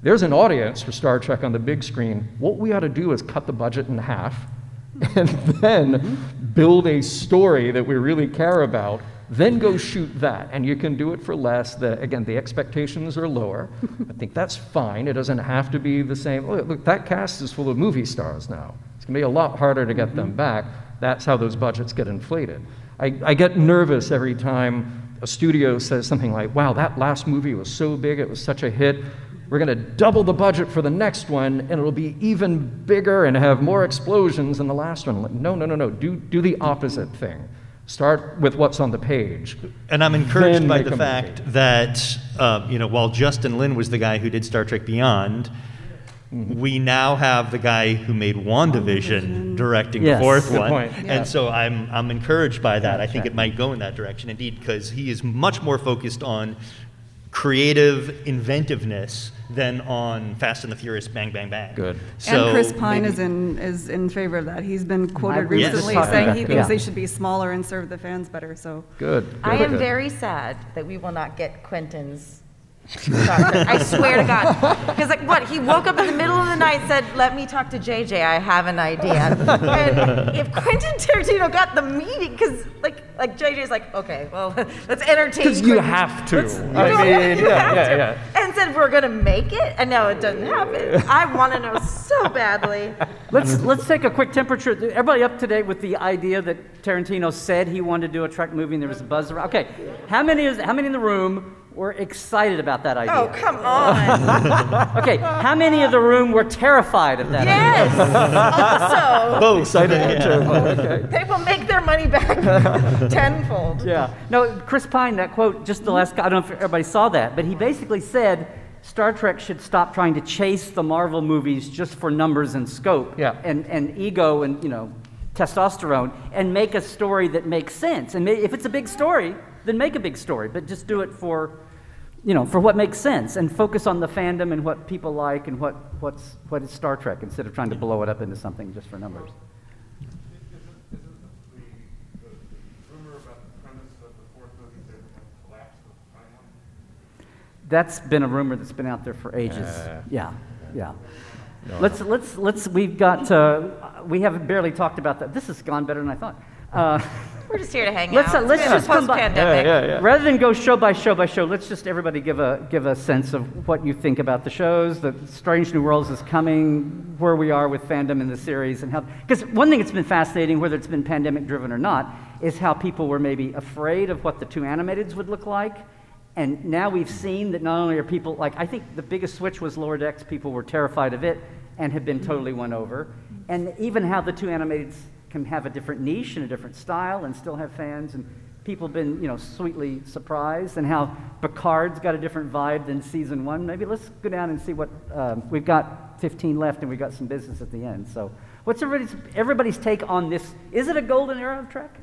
there's an audience for Star Trek on the big screen. What we ought to do is cut the budget in half and then build a story that we really care about. Then go shoot that, and you can do it for less. The, again, the expectations are lower. I think that's fine. It doesn't have to be the same. Look, look, that cast is full of movie stars now. It's going to be a lot harder to get them mm-hmm. back. That's how those budgets get inflated. I, I get nervous every time a studio says something like, wow, that last movie was so big, it was such a hit. We're going to double the budget for the next one, and it'll be even bigger and have more explosions than the last one. Like, no, no, no, no. Do, do the opposite thing. Start with what's on the page. And I'm encouraged by the fact that, uh, you know, while Justin Lin was the guy who did Star Trek Beyond, Mm-hmm. we now have the guy who made WandaVision directing Yes. the fourth Good one. point. And so I'm, I'm encouraged by that. I think it might go in that direction indeed, because he is much more focused on creative inventiveness than on Fast and the Furious bang, bang, bang. Good. So and Chris Pine maybe- is in is in favor of that. He's been quoted agree recently Chris Pine. saying he Yeah. thinks they should be smaller and serve the fans better. So Good. I am good. very sad that we will not get Quentin's. Doctor. I swear to God. Because, like, what? He woke up in the middle of the night said, Let me talk to JJ. I have an idea. and if Quentin Tarantino got the meeting, because, like, like JJ's like, Okay, well, let's entertain. Because you have to. Let's- I you mean, know, yeah, you have yeah, to. yeah. And said, We're going to make it. And now it doesn't happen. I want to know so badly. Let's let's take a quick temperature. Everybody up to date with the idea that Tarantino said he wanted to do a Trek movie and there was a buzz around. Okay, how many is how many in the room were excited about that idea? Oh, come on. Okay, how many of the room were terrified of that idea? yes. Also, Both. Excited Yeah. and terrible. Okay. they will make their money back tenfold. Yeah. No, Chris Pine, that quote, just the last, I don't know if everybody saw that, but he basically said Star Trek should stop trying to chase the Marvel movies just for numbers and scope Yeah. and, and ego and, you know, testosterone and make a story that makes sense. And if it's a big story, then make a big story, but just do it for, you know, for what makes sense and focus on the fandom and what people like and what, what's, what is Star Trek instead of trying to blow it up into something just for numbers. That's been a rumor that's been out there for ages. Uh, yeah, yeah. let's let's let's. We've got. Uh, we haven't barely talked about that. This has gone better than I thought. Uh, We're just here to hang Let's, out. uh, let's It's just come back- post-pandemic. Yeah, yeah, yeah. Rather than go show by show by show, let's just everybody give a give a sense of what you think about the shows. The Strange New Worlds is coming, where we are with fandom in the series, and how. Because one thing that's been fascinating, whether it's been pandemic driven or not, is how people were maybe afraid of what the two animateds would look like. And now we've seen that not only are people like I think the biggest switch was Lower Decks. People were terrified of it and have been totally won over. And even how the two animateds can have a different niche and a different style and still have fans and people have been you know sweetly surprised and how Picard's got a different vibe than season one. Maybe let's go down and see what um, we've got 15 left and we've got some business at the end. So what's everybody's everybody's take on this? Is it a golden era of Trek?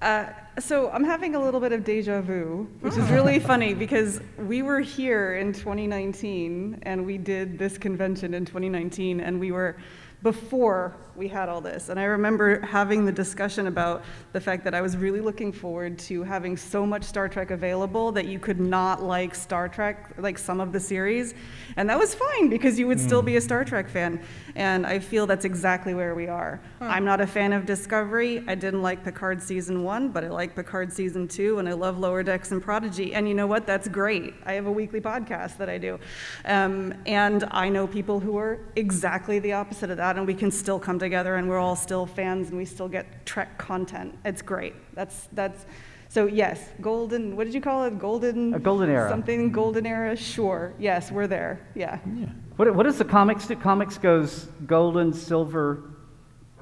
Uh, so I'm having a little bit of deja vu, which is really funny because we were here in 2019 and we did this convention in 2019 and we were before we had all this. And I remember having the discussion about the fact that I was really looking forward to having so much Star Trek available that you could not like Star Trek, like some of the series. And that was fine because you would still hmm. be a Star Trek fan. And I feel that's exactly where we are. I'm not a fan of Discovery. I didn't like Picard season one, but I like Picard season two, and I love Lower Decks and Prodigy. And you know what? That's great. I have a weekly podcast that I do. Um, and I know people who are exactly the opposite of that, and we can still come together and we're all still fans and we still get Trek content. It's great. That's, that's, so yes, golden, what did you call it? Golden? A golden era. Something golden era? Sure. Yes, we're there. Yeah. Yeah. What, what does the comics do? Comics goes golden, silver,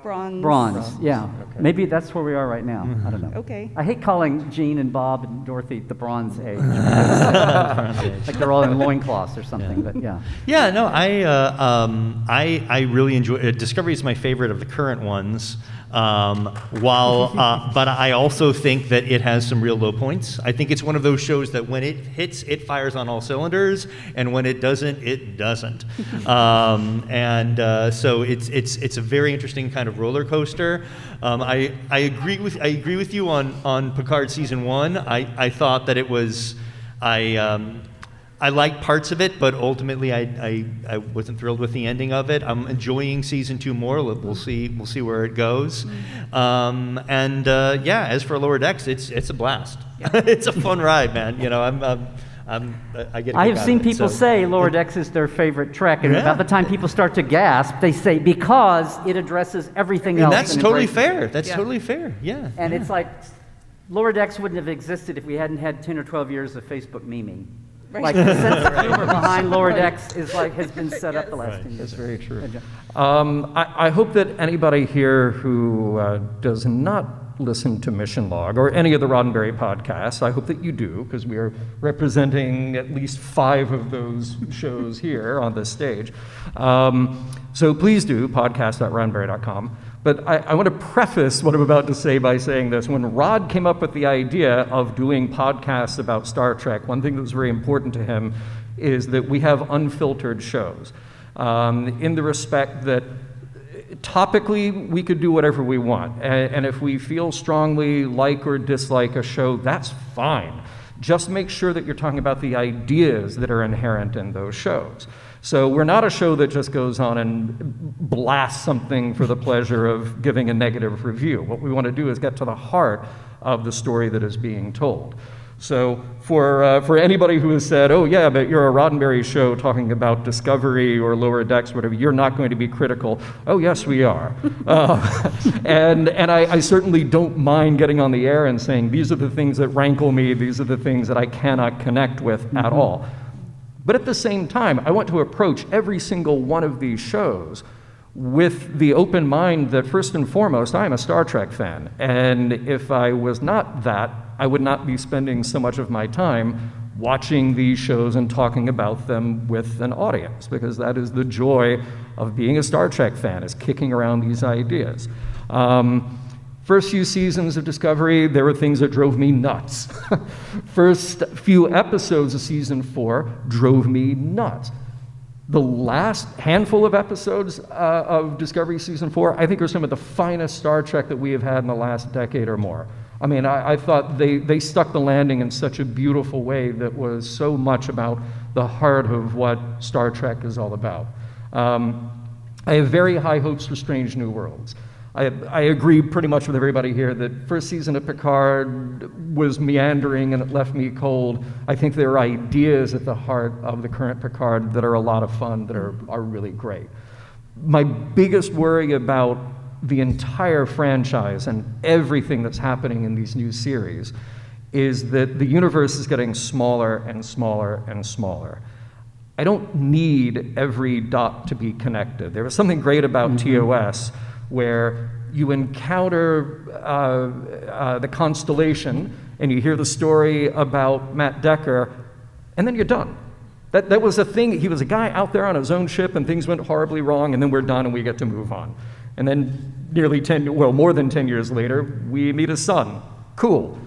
Bronze. Bronze, yeah. Maybe that's where we are right now. I don't know. Okay. I hate calling Gene and Bob and Dorothy the Bronze Age. like they're all in loincloths or something, but yeah. Yeah, no, I, uh, um, I, I really enjoy. Uh, Discovery is my favorite of the current ones. Um, while, uh, but I also think that it has some real low points. I think it's one of those shows that when it hits, it fires on all cylinders, and when it doesn't, it doesn't. um, and uh, so it's it's it's a very interesting kind of roller coaster. Um, I I agree with I agree with you on on Picard season one. I I thought that it was I. Um, I like parts of it, but ultimately, I, I, I wasn't thrilled with the ending of it. I'm enjoying season two more. We'll see. We'll see where it goes. Um, and uh, yeah, as for Lower Decks, it's it's a blast. it's a fun ride, man. You know, I'm, I'm, I'm I get. I have seen it, people so- say Lower Decks is their favorite Trek, and Yeah. about the time people start to gasp, they say because it addresses everything else. and that's totally embraces it." fair. That's Yeah. totally fair. Yeah. And yeah. it's like Lower Decks wouldn't have existed if we hadn't had 10 or 12 years of Facebook memeing. Like the sense of humor behind Lower Decks is like has been set up the last 10 years. That's very true. Um, I, I hope that anybody here who uh, does not listen to Mission Log or any of the Roddenberry podcasts, I hope that you do, because we are representing at least five of those shows here on this stage. Um, so please do, podcast.roddenberry.com. But I, I want to preface what I'm about to say by saying this. When Rod came up with the idea of doing podcasts about Star Trek, one thing that was very important to him is that we have unfiltered shows. Um, in the respect that topically we could do whatever we want. And, and if we feel strongly like or dislike a show, that's fine. Just make sure that you're talking about the ideas that are inherent in those shows. So we're not a show that just goes on and blasts something for the pleasure of giving a negative review. What we want to do is get to the heart of the story that is being told. So, for, uh, for anybody who has said, oh, yeah, but you're a Roddenberry show talking about Discovery or Lower Decks, whatever, you're not going to be critical. Oh, yes, we are. Uh, and and I, I certainly don't mind getting on the air and saying, these are the things that rankle me, these are the things that I cannot connect with at all. But at the same time, I want to approach every single one of these shows with the open mind that first and foremost, I am a Star Trek fan. And if I was not that, I would not be spending so much of my time watching these shows and talking about them with an audience, because that is the joy of being a Star Trek fan, is kicking around these ideas. Um, First few seasons of Discovery, there were things that drove me nuts. First few episodes of season four drove me nuts. The last handful of episodes uh, of Discovery season four, I think, are some of the finest Star Trek that we have had in the last decade or more. I mean, I, I thought they, they stuck the landing in such a beautiful way that was so much about the heart of what Star Trek is all about. Um, I have very high hopes for Strange New Worlds. I, I agree pretty much with everybody here that first season of Picard was meandering and it left me cold. I think there are ideas at the heart of the current Picard that are a lot of fun, that are, are really great. My biggest worry about the entire franchise and everything that's happening in these new series is that the universe is getting smaller and smaller and smaller. I don't need every dot to be connected. There was something great about mm-hmm. TOS where you encounter uh, uh, the constellation and you hear the story about Matt Decker, and then you're done. That, that was a thing. He was a guy out there on his own ship, and things went horribly wrong, and then we're done and we get to move on. And then, nearly 10, well, more than 10 years later, we meet his son. Cool.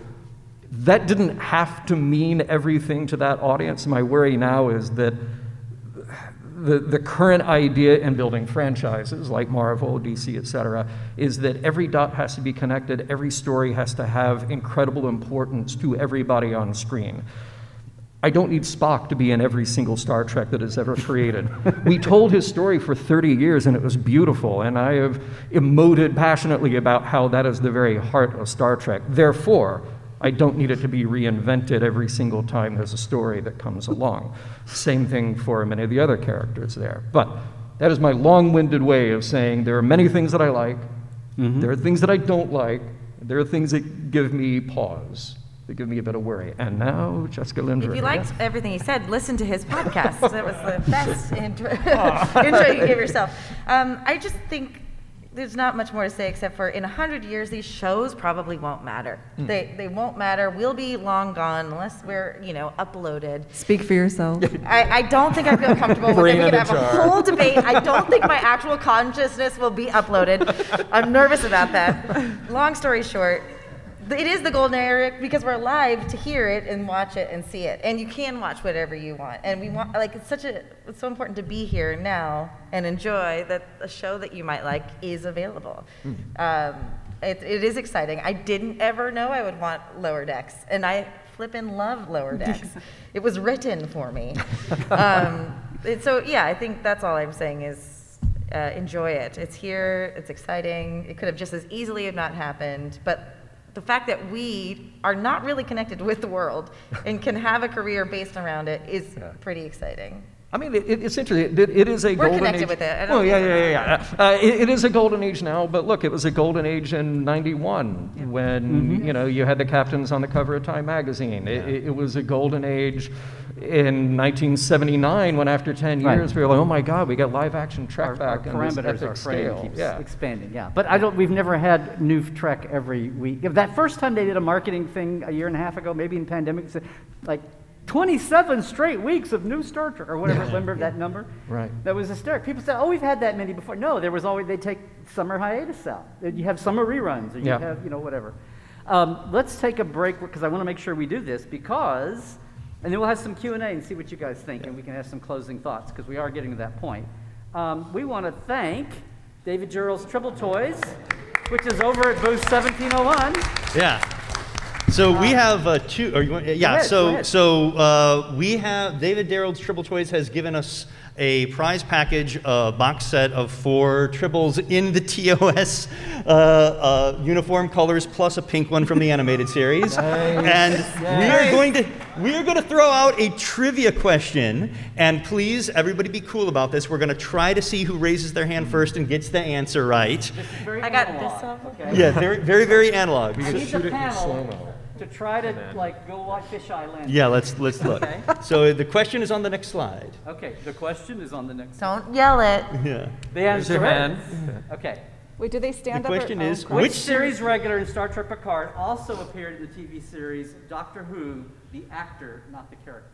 That didn't have to mean everything to that audience. My worry now is that the, the current idea in building franchises like Marvel, DC, et cetera, is that every dot has to be connected, every story has to have incredible importance to everybody on screen. I don't need Spock to be in every single Star Trek that is ever created. we told his story for 30 years and it was beautiful, and I have emoted passionately about how that is the very heart of Star Trek. Therefore, I don't need it to be reinvented every single time there's a story that comes along. Same thing for many of the other characters there. But that is my long winded way of saying there are many things that I like, there are things that I don't like, there are things that give me pause, that give me a bit of worry. And now, Jessica Lynn Verdi. If you liked everything he said, listen to his podcast. that was the best intro, intro you gave yourself. Um, I just think there's not much more to say except for in 100 years, these shows probably won't matter. They, they won't matter. We'll be long gone unless we're, you know, uploaded. Speak for yourself. I, I don't think I feel comfortable with it. We it could in have a whole debate. I don't think my actual consciousness will be uploaded. I'm nervous about that. Long story short, it is the golden era because we're alive to hear it and watch it and see it. And you can watch whatever you want. And we want, like, it's such a, it's so important to be here now and enjoy that a show that you might like is available. Um, it, it is exciting. I didn't ever know I would want Lower Decks, and I flippin' love Lower Decks. it was written for me. um, it- so yeah, I think that's all I'm saying is uh, enjoy it. It's here. It's exciting. It could have just as easily have not happened, but the fact that we are not really connected with the world and can have a career based around it is pretty exciting. I mean, it, it's interesting. It, it is a We're golden connected age. with it. I don't Oh, yeah, yeah, yeah, yeah. Uh, it, it is a golden age now, but look, it was a golden age in 91 when, you know, you had the captains on the cover of Time magazine. It, it, it was a golden age in 1979 when after 10 Right. years we were like, oh my God, we got live action Trek Our, our back in this parameters, are our scale. keeps yeah. expanding. Yeah, but I don't. We've never had new Trek every week. That first time they did a marketing thing a year and a half ago, maybe in pandemic, like 27 straight weeks of new Star Trek or whatever. Remember that number? Right. That was hysterical. People said, "Oh, we've had that many before." No, there was always they take summer hiatus out. You have summer reruns, or you Yeah. have you know whatever. Um, let's take a break because I want to make sure we do this because, and then we'll have some Q and see what you guys think, and we can have some closing thoughts because we are getting to that point. Um, we want to thank David Gerrold's Tribble Toys, which is over at booth 1701. Yeah. So we have uh, two. Or you want, yeah. ahead, so so uh, we have David Gerrold's Tribble Toys has given us a prize package, a box set of four tribbles in the TOS uh, uh, uniform colors, plus a pink one from the animated series. And we are going to we are going to throw out a trivia question. And please, everybody, be cool about this. We're going to try to see who raises their hand first and gets the answer right. Very I got analog, this off. Okay. Yeah, very very very analog. I need the panel to try to like go watch Fisheye Land. Yeah, let's let's look. Okay. So the question is on the next slide. Okay. The question is on the next. Don't yell it. Yeah. The answer your is hand. okay. Wait, do they The stand up? or- question oh, is cool. Which, which series regular in Star Trek Picard also appeared in the TV series Doctor Who, the actor, not the character?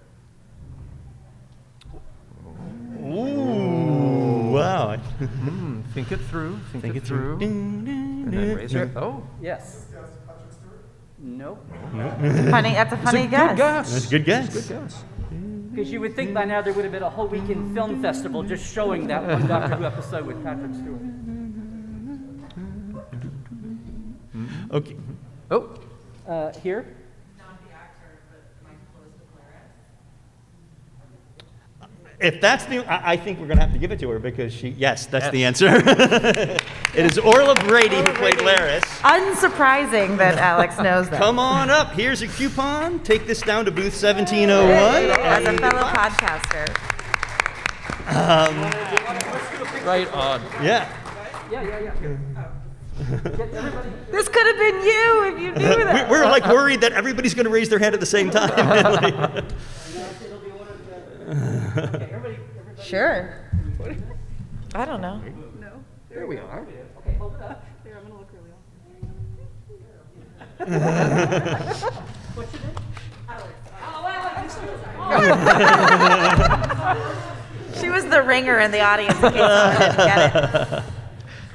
Ooh, wow. Hmm, think it through. Think, Think it, it through. through. Ding, ding, And then ding. raise your. Oh, Yes. Nope. Funny, that's a funny good guess. guess. That's a good guess. Good guess. Because you would think by now there would have been a whole weekend film festival just showing that one Doctor Who episode with Patrick Stewart. Okay. Oh, Uh, here? If that's the, I, I think we're gonna have to give it to her because she, yes, that's the answer. it is Orla Brady who played Laris. Unsurprising that Alex knows that. Come on up. Here's a coupon. Take this down to booth 1701. As a fellow podcaster. Um, right on. Yeah. Yeah, yeah, yeah. This could have been you if you knew We- that. We're like worried that everybody's gonna raise their hand at the same time. Like- Sure. I don't know. No? There we are. Okay, hold it up. Here, I'm going to look really What's your name? Oh, she was the ringer in the audience in case someone didn't get it.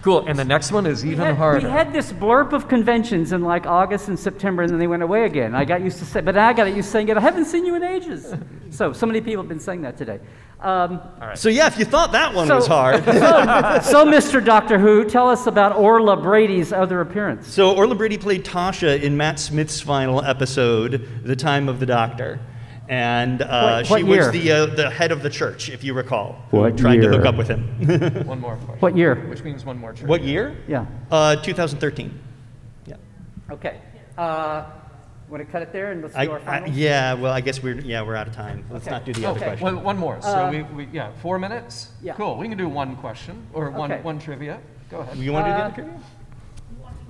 Cool. And the next one is even We had- harder. We had this blurb of conventions in like August and September, and then they went away again. I got used to say, but I got used to saying it. I haven't seen you in ages. so, so many people have been saying that today. Um, so yeah, if you thought that one So- was hard. so, Mr. Doctor Who, tell us about Orla Brady's other appearance. So Orla Brady played Tasha in Matt Smith's final episode, The Time of the Doctor. And uh, What- what she year? was the, uh, the head of the church, if you recall, who What tried to hook up with him. One more question. What year? Which means one more. trivia. what year? Yeah. Uh, 2013. Yeah. Okay. Uh, Want to cut it there and let's I, do our I, final? yeah, well, I guess we're, yeah, we're out of time. Let's Okay. not do the other Okay. question. One, one more. So Uh, we, we, yeah, four minutes? Yeah. Cool. We can do one question or one, Okay. one trivia. Go ahead. You want to do the Uh, other trivia?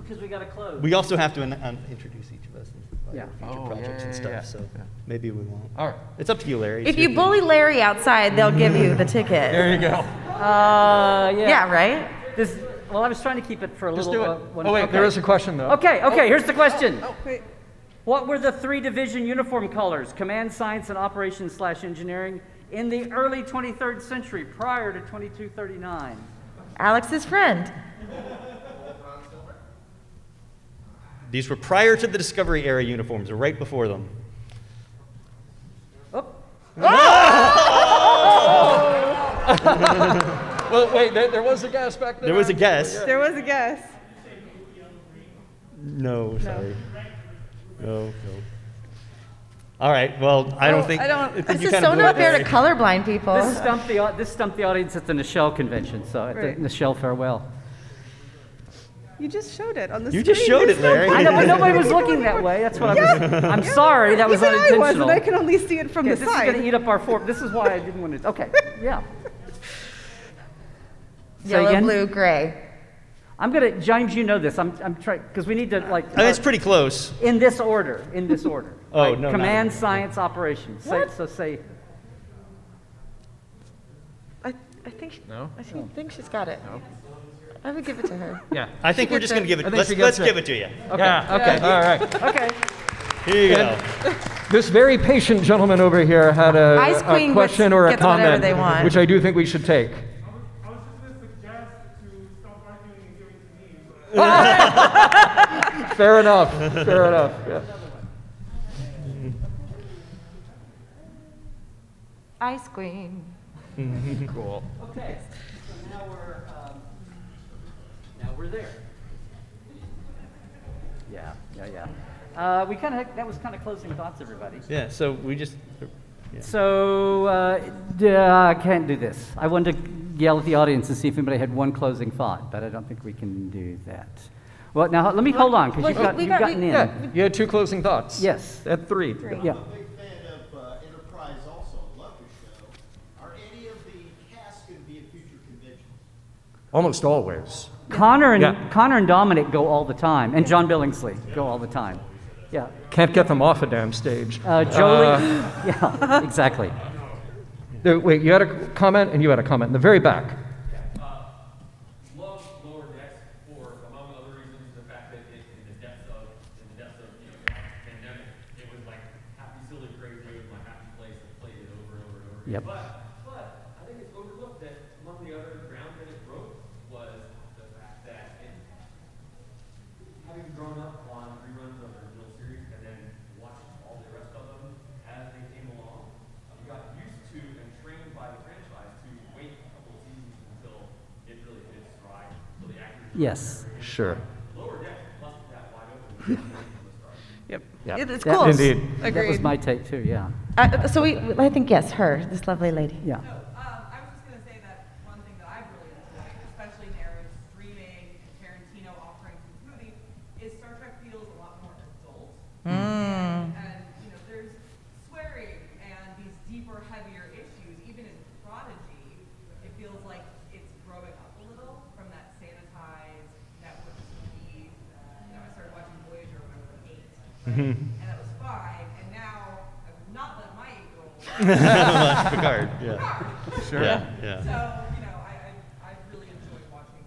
Because we got to close. We also have to an, um, introduce each of us and like, Yeah. future Oh, projects yeah, and yeah, stuff. yeah. So Yeah. maybe we won't. All right. It's up to you, Larry. If It's you your- bully Larry outside, they'll give you the ticket. There you go. Uh, yeah. Yeah, right? This, well, I was trying to keep it for a Just little. do it. uh, one- oh, wait, okay. there is a question, though. Okay, okay, here's the question. Wait. What were the three division uniform colors, command science and operations slash engineering, in the early 23rd century prior to 2239? Alex's friend. These were prior to the Discovery era uniforms, or right before them. Oh, oh! Well, wait, there, there was a guess back there. There was a guess. There was a guess. No, sorry. No, no. All right. Well, I don't Well, think. I don't- I think This you is kinda so blew not fair to colorblind people. this stumped the this stumped the audience at the Nichelle convention. So at Right. the Nichelle farewell. You just showed it on the screen. You screen. just showed it, no Larry. I know, but nobody was looking that way. That's what I was. I'm sorry, that was Even I was, unintentional. and I can only see it from Yeah, the this is going to eat up our four. This is why I didn't want to. Okay, yeah. Say Yellow, again? blue, gray. I'm gonna, James. You know this. I'm, I'm trying because we need to like. I mean, it's pretty close. in this order. In this order. Oh, Right? no, Command, in- science, operations. Say, so say. I, I think. No? I think, think she's got it. I would give it to her. Yeah. I think we're just going to it. give I it. think Let's, she let's gets give it. it to you. Yeah, okay, all right. Okay. Here you go. This very patient gentleman over here had a, Ice a Queen question gets- or a gets whatever comment, they want. which I do think we should take. I was, just going to suggest to stop arguing and giving to me. Fair enough, fair enough. Yeah. Ice queen. Cool. Okay. So now we're um, now we're there. Yeah, yeah, yeah. Uh, we kind of that was kind of closing thoughts, everybody. Yeah. So we just. So uh, d- uh, I can't do this. I wanted to yell at the audience to see if anybody had one closing thought, but I don't think we can do that. Well, now let me hold on because Well, you've, got, you've got- gotten we- in. Yeah, you had two closing thoughts. Yes. At three. Yeah. big fan of uh, Enterprise also. Love the show. Are any of the cast going to be at future conventions? Almost always. Connor and Yeah. Connor and Dominic go all the time, and John Billingsley go all the time. Yeah. Can't get them off a damn stage. Uh, Jolie. yeah. Exactly. Uh, wait, you had a comment and you had a comment in the very back. love lower decks for, among other reasons, the fact that it, in the depths of, in the depths of, you know, pandemic, it was like happy, silly, crazy, it was my happy place, I played it over and over and over. again. Yep. But, but, I think it's overlooked that among the other ground that it broke was the fact that it, having grown up on reruns of the original series and then watching all the rest of them as they came along, we got used to and trained by the franchise to wait a couple of seasons until it really hit its stride, until the actors Yes. Sure. lower decks busted that wide open from Sure. start. Yep. Yeah. It- It's That- cool. Indeed. That was Agreed. my take too. Yeah. Uh, so we, I think yes, her, this lovely lady. Yeah. No, um, I was just gonna say that one thing that I've really enjoyed, especially now with streaming and Tarantino offering these movies, is Star Trek feels a lot more adult. And, you know, there's swearing and these deeper, heavier issues. Even in Prodigy, it feels like it's growing up a little from that sanitized network TV. You know, I started watching Voyager when I was like eight, right? And that was fine. And now I would not let my eight-year-old Picard. Yeah. Sure. Yeah. Yeah. So, you know, I, I, I really enjoy watching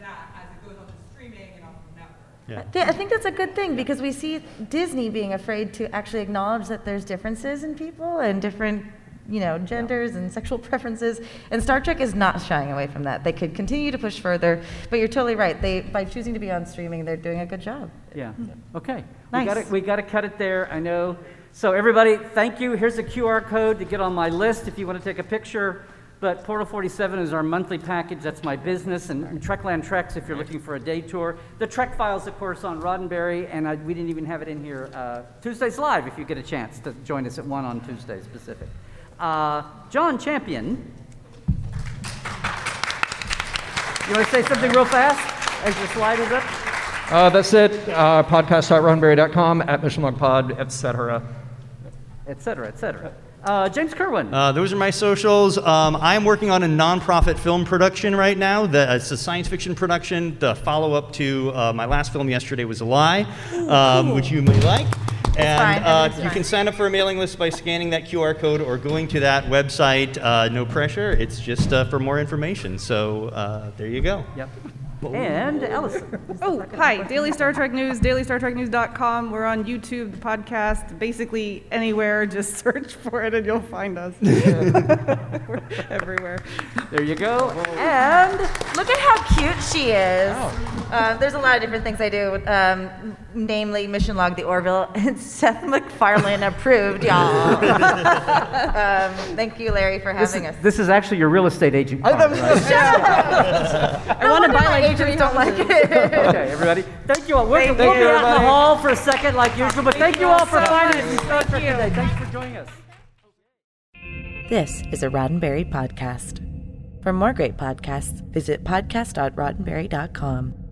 that as it goes on to streaming and on the network. Yeah. I thi- I think that's a good thing because we see Disney being afraid to actually acknowledge that there's differences in people and different, you know, genders and sexual preferences. And Star Trek is not shying away from that. They could continue to push further, but you're totally right. They by choosing to be on streaming, they're doing a good job. Yeah. Okay. Nice. We got to we got to cut it there. I know. So everybody, thank you. Here's a QR code to get on my list if you want to take a picture. But Portal 47 is our monthly package. That's my business. And, and Trekland Treks if you're looking for a day tour. The Trek Files, of course, on Roddenberry. And I, we didn't even have it in here. Uh, Tuesdays Live if you get a chance to join us at 1 on Tuesdays Pacific. Uh, John Champion. You want to say something real fast as your slide is up? Uh, that's it. Uh, podcast.roddenberry.com, at Mission Log Pod, etc. et cetera, et cetera. Uh, James Kerwin. Uh, those are my socials. Um, I'm working on a nonprofit film production right now. The, it's a science fiction production. The follow up to uh, my last film yesterday was A Lie, um, which you may like. And uh, you can sign up for a mailing list by scanning that QR code or going to that website. Uh, no pressure. It's just uh, for more information. So uh, there you go. Yep. And Alison. Oh, hi. Daily Star Trek News, dailystartreknews.com. We're on YouTube, the podcast, basically anywhere. Just search for it and you'll find us. We're everywhere. There you go. And Look at how cute she is. Uh, there's a lot of different things I do, um, namely Mission Log the Orville. It's Seth MacFarlane approved, y'all. um, thank you, Larry, for this having is, us. this is actually your real estate agent. card, right? I want to buy like agents don't like it. Okay, everybody. Thank you all. We'll, Thank we'll you, be out in the hall for a second, like usual. But thank, you all for so finding much. us in Star Thank you. today. Thanks for joining us. This is a Roddenberry podcast. For more great podcasts, visit podcast.roddenberry.com.